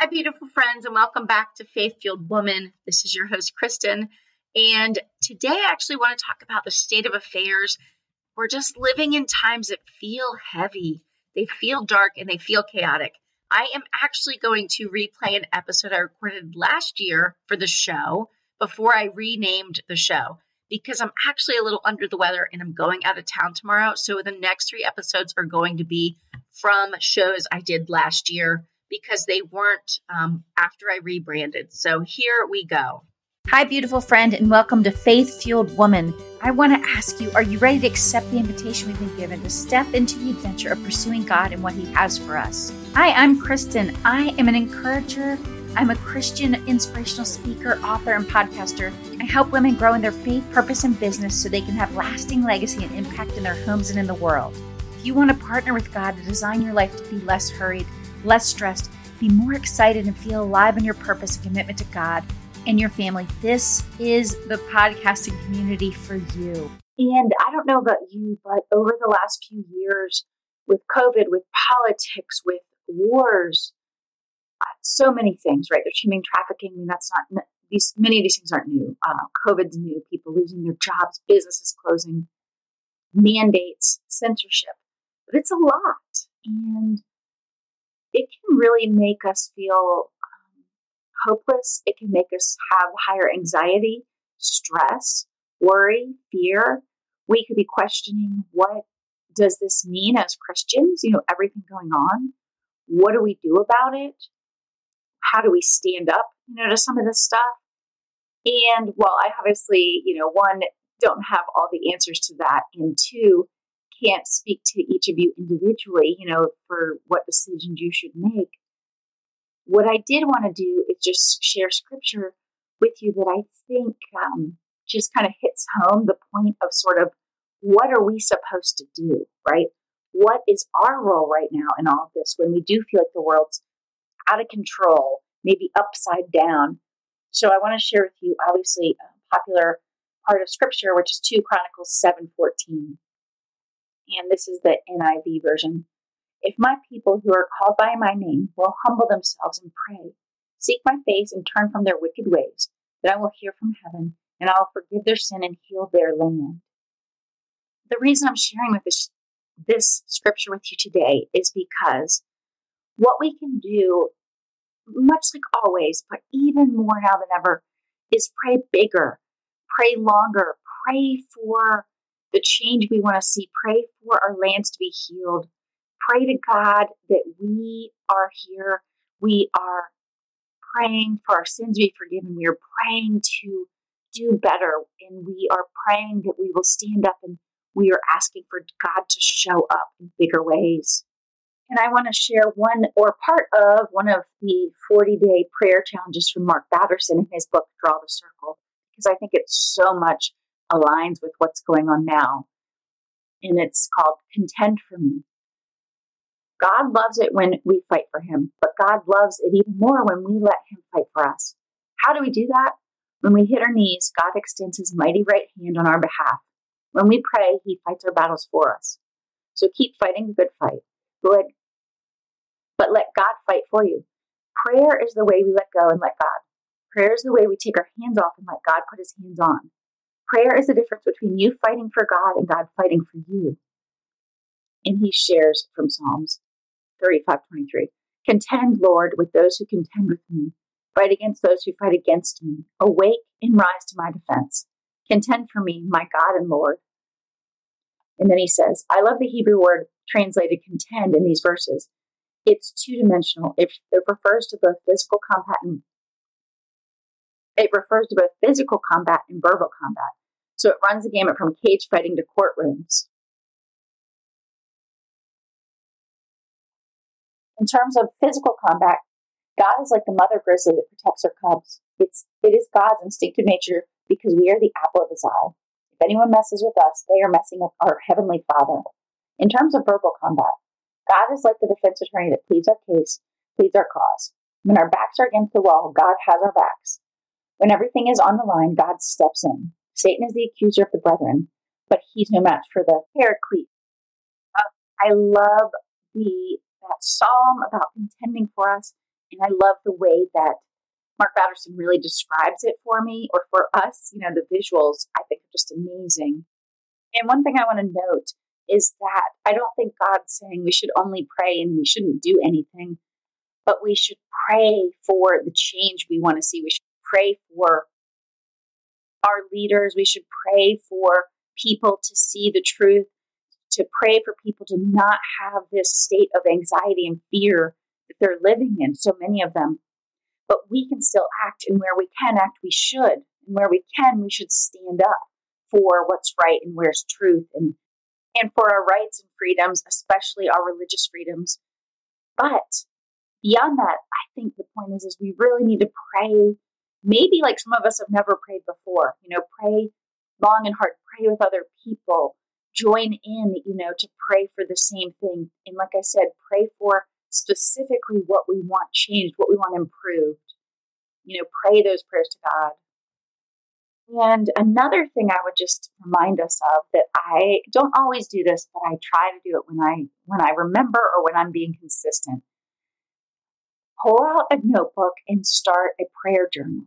Hi, beautiful friends, and welcome back to Faith Fueled Woman. This is your host, Kristin. And today I actually want to talk about the state of affairs. We're just living in times that feel heavy, they feel dark, and they feel chaotic. I am actually going to replay an episode I recorded last year for the show before I renamed the show because I'm actually a little under the weather and I'm going out of town tomorrow. So the next three episodes are going to be from shows I did last year because they weren't um, after I rebranded. So here we go. Hi, beautiful friend, and welcome to Faith Fueled Woman. I want to ask you are you ready to accept the invitation we've been given to step into the adventure of pursuing God and what He has for us? Hi, I'm Kristin. I am an encourager. I'm a Christian inspirational speaker, author, and podcaster. I help women grow in their faith, purpose, and business so they can have lasting legacy and impact in their homes and in the world. If you want to partner with God to design your life to be less hurried, less stressed, be more excited, and feel alive in your purpose and commitment to God and your family, this is the podcasting community for you. And I don't know about you, but over the last few years, with COVID, with politics, with wars, uh, so many things, right? There's human trafficking. I mean, that's not these many of these things aren't new. Uh, COVID's new. People losing their jobs, businesses closing, mandates, censorship, but it's a lot, and it can really make us feel um, hopeless. It can make us have higher anxiety, stress, worry, fear. We could be questioning what does this mean as Christians? You know, everything going on. What do we do about it? How do we stand up, you know, to some of this stuff? And while I obviously, you know, one, don't have all the answers to that, and two, can't speak to each of you individually, you know, for what decisions you should make. What I did want to do is just share scripture with you that I think um, just kind of hits home the point of sort of what are we supposed to do, right? What is our role right now in all of this when we do feel like the world's out of control, maybe upside down? So I want to share with you, obviously, a popular part of scripture, which is 2 Chronicles 7 14 and this is the NIV version. If my people who are called by my name will humble themselves and pray, seek my face, and turn from their wicked ways, then I will hear from heaven, and I will forgive their sin and heal their land. The reason I'm sharing with this, this scripture with you today is because what we can do, much like always, but even more now than ever, is pray bigger, pray longer, pray for the change we want to see. Pray for our lands to be healed. Pray to God that we are here. We are praying for our sins to be forgiven. We are praying to do better. And we are praying that we will stand up and we are asking for God to show up in bigger ways. And I want to share one or part of one of the 40 day prayer challenges from Mark Batterson in his book, Draw the Circle, because I think it's so much aligns with what's going on now. And it's called Contend for Me. God loves it when we fight for Him, but God loves it even more when we let Him fight for us. How do we do that? When we hit our knees, God extends His mighty right hand on our behalf. When we pray, He fights our battles for us. So keep fighting the good fight. But but let God fight for you. Prayer is the way we let go and let God. Prayer is the way we take our hands off and let God put His hands on. Prayer is the difference between you fighting for God and God fighting for you. And he shares from Psalms 35 23. Contend, Lord, with those who contend with me. Fight against those who fight against me. Awake and rise to my defense. Contend for me, my God and Lord. And then he says, I love the Hebrew word translated contend in these verses. It's two dimensional. It, it refers to both physical combat and it refers to both physical combat and verbal combat. So it runs the gamut from cage fighting to courtrooms. In terms of physical combat, God is like the mother grizzly that protects her cubs. It's it is God's instinctive nature because we are the apple of his eye. If anyone messes with us, they are messing with our heavenly Father. In terms of verbal combat, God is like the defense attorney that pleads our case, pleads our cause. When our backs are against the wall, God has our backs. When everything is on the line, God steps in. Satan is the accuser of the brethren, but he's no match for the paraclete. Uh, I love the that psalm about contending for us And I love the way that Mark Batterson really describes it for me or for us. You know, the visuals I think are just amazing. And one thing I want to note is that I don't think God's saying we should only pray and we shouldn't do anything, but we should pray for the change we want to see. We should pray for our leaders. We should pray for people to see the truth, to pray for people to not have this state of anxiety and fear that they're living in, so many of them. But we can still act, and where we can act, we should. And where we can, we should stand up for what's right and where's truth and and for our rights and freedoms, especially our religious freedoms. But beyond that, I think the point is is we really need to pray maybe like some of us have never prayed before. You know, pray long and hard, pray with other people, join in, you know, to pray for the same thing. And like I said, pray for specifically what we want changed, what we want improved. You know, pray those prayers to God. And another thing I would just remind us of that I don't always do this, but I try to do it when I when I remember or when I'm being consistent. Pull out a notebook and start a prayer journal.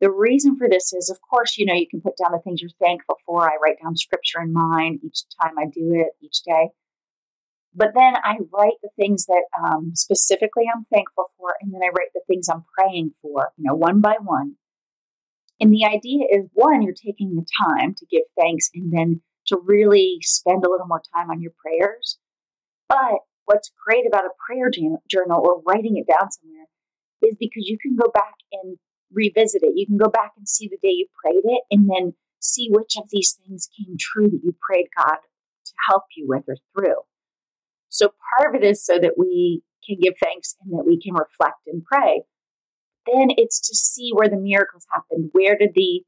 The reason for this is, of course, you know, you can put down the things you're thankful for. I write down scripture in mind each time I do it, each day. But then I write the things that um, specifically I'm thankful for, and then I write the things I'm praying for, you know, one by one. And the idea is one, you're taking the time to give thanks and then to really spend a little more time on your prayers. But what's great about a prayer journal or writing it down somewhere is because you can go back and revisit it. You can go back and see the day you prayed it and then see which of these things came true that you prayed God to help you with or through. So part of it is so that we can give thanks and that we can reflect and pray. Then it's to see where the miracles happened. Where did the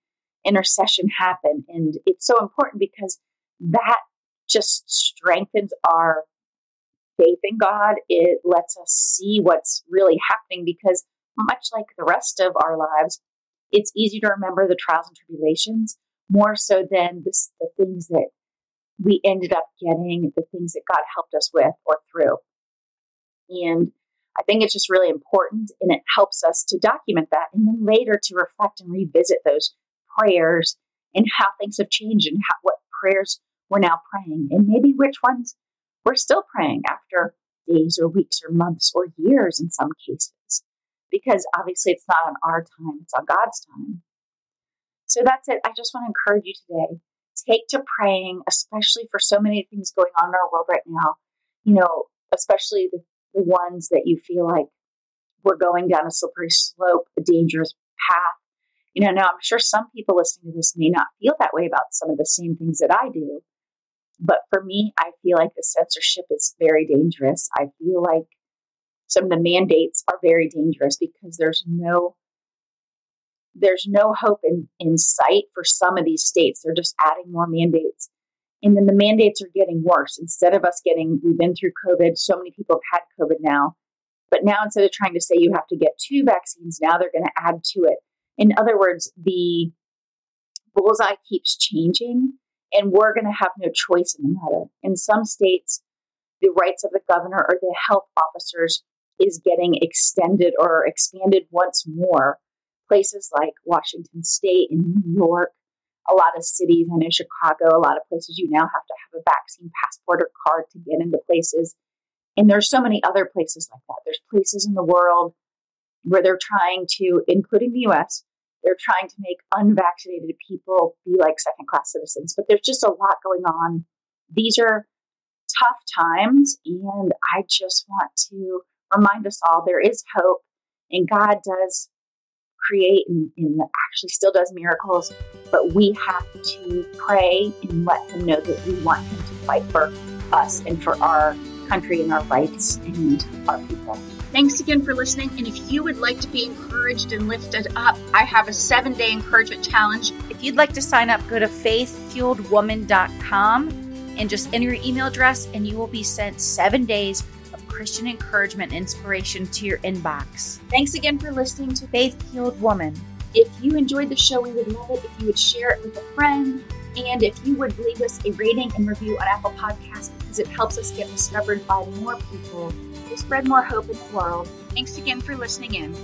intercession happen? And it's so important because that just strengthens our faith in God. It lets us see what's really happening because, much like the rest of our lives, it's easy to remember the trials and tribulations more so than this, the things that we ended up getting, the things that God helped us with or through. And I think it's just really important and it helps us to document that and then later to reflect and revisit those prayers and how things have changed and how, what prayers we're now praying and maybe which ones we're still praying after days or weeks or months or years in some cases because obviously it's not on our time, it's on God's time. So that's it. I just want to encourage you today. Take to praying, especially for so many things going on in our world right now. You know, especially the the ones that you feel like we're going down a slippery slope, a dangerous path. You know, now I'm sure some people listening to this may not feel that way about some of the same things that I do. But for me, I feel like the censorship is very dangerous. I feel like some of the mandates are very dangerous because there's no there's no hope in, in sight for some of these states. They're just adding more mandates. And then the mandates are getting worse. Instead of us getting, we've been through COVID, so many people have had COVID now. But now instead of trying to say you have to get two vaccines, now they're going to add to it. In other words, the bullseye keeps changing, and we're going to have no choice in the matter. In some states, the rights of the governor or the health officers is getting extended or expanded once more. Places like Washington State and New York a lot of cities, I know Chicago, a lot of places you now have to have a vaccine passport or card to get into places. And there's so many other places like that. There's places in the world where they're trying to, including the US, they're trying to make unvaccinated people be like second class citizens. But there's just a lot going on. These are tough times. And I just want to remind us all there is hope and God does create and, and actually still does miracles, but we have to pray and let him know that we want him to fight for us and for our country and our rights and our people. Thanks again for listening. And if you would like to be encouraged and lifted up, I have a seven day encouragement challenge. If you'd like to sign up, go to faithfueledwoman.com and just enter your email address, and you will be sent seven days Christian encouragement and inspiration to your inbox. Thanks again for listening to Faith Fueled Woman. If you enjoyed the show, we would love it if you would share it with a friend and if you would leave us a rating and review on Apple Podcasts because it helps us get discovered by more people to spread more hope in the world. Thanks again for listening in.